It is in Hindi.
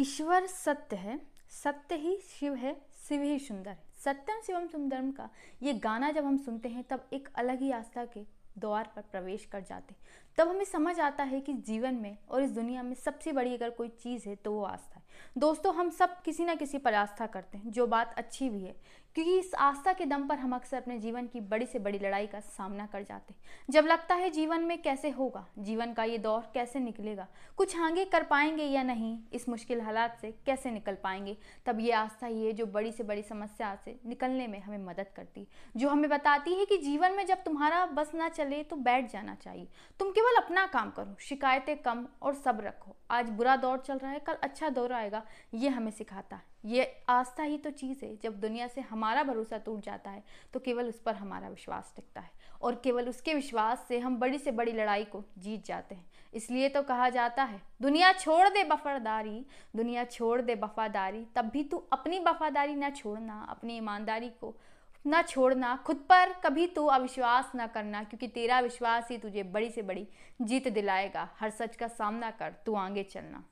ईश्वर सत्य है, सत्य ही शिव है, शिव ही सुंदर है। सत्यम शिवम सुंदरम का, ये गाना जब हम सुनते हैं, तब एक अलग ही आस्था के द्वार पर प्रवेश कर जाते तब हमें समझ आता है कि जीवन में और इस दुनिया में सबसे बड़ी अगर कोई चीज़ है तो वो आस्था है। दोस्तों, हम सब किसी ना किसी पर आस्था करते हैं, जो बात अच्छी भी है क्योंकि इस आस्था के दम पर हम अक्सर अपने जीवन की बड़ी से बड़ी लड़ाई का सामना कर जाते जब लगता है जीवन में कैसे होगा, जीवन का ये दौर कैसे निकलेगा, कुछ आगे कर पाएँगे या नहीं, इस मुश्किल हालात से कैसे निकल पाएँगे, तब ये आस्था ही है जो बड़ी से बड़ी समस्या से निकलने में हमें मदद करती जो हमें बताती है कि जीवन में जब तुम्हारा बस ना चले तो बैठ जाना चाहिए। तुम केवल अपना काम करो, शिकायतें कम और सब रखो। आज बुरा दौर चल रहा है, कल अच्छा दौर आएगा, ये हमें सिखाता है। ये आस्था ही तो चीज़ है, जब दुनिया से हमारा भरोसा टूट जाता है तो केवल उस पर हमारा विश्वास टिकता है। और केवल उसके विश्वास से हम बड़ी से बड़ी लड़ाई को जीत जाते हैं। इसलिए तो कहा जाता है, दुनिया छोड़ दे वफादारी, दुनिया छोड़ दे वफादारी, तब भी तू अपनी वफादारी ना छोड़ना, अपनी ईमानदारी को ना छोड़ना, खुद पर कभी तू अविश्वास ना करना, क्योंकि तेरा विश्वास ही तुझे बड़ी से बड़ी जीत दिलाएगा। हर सच का सामना कर, तू आगे चलना।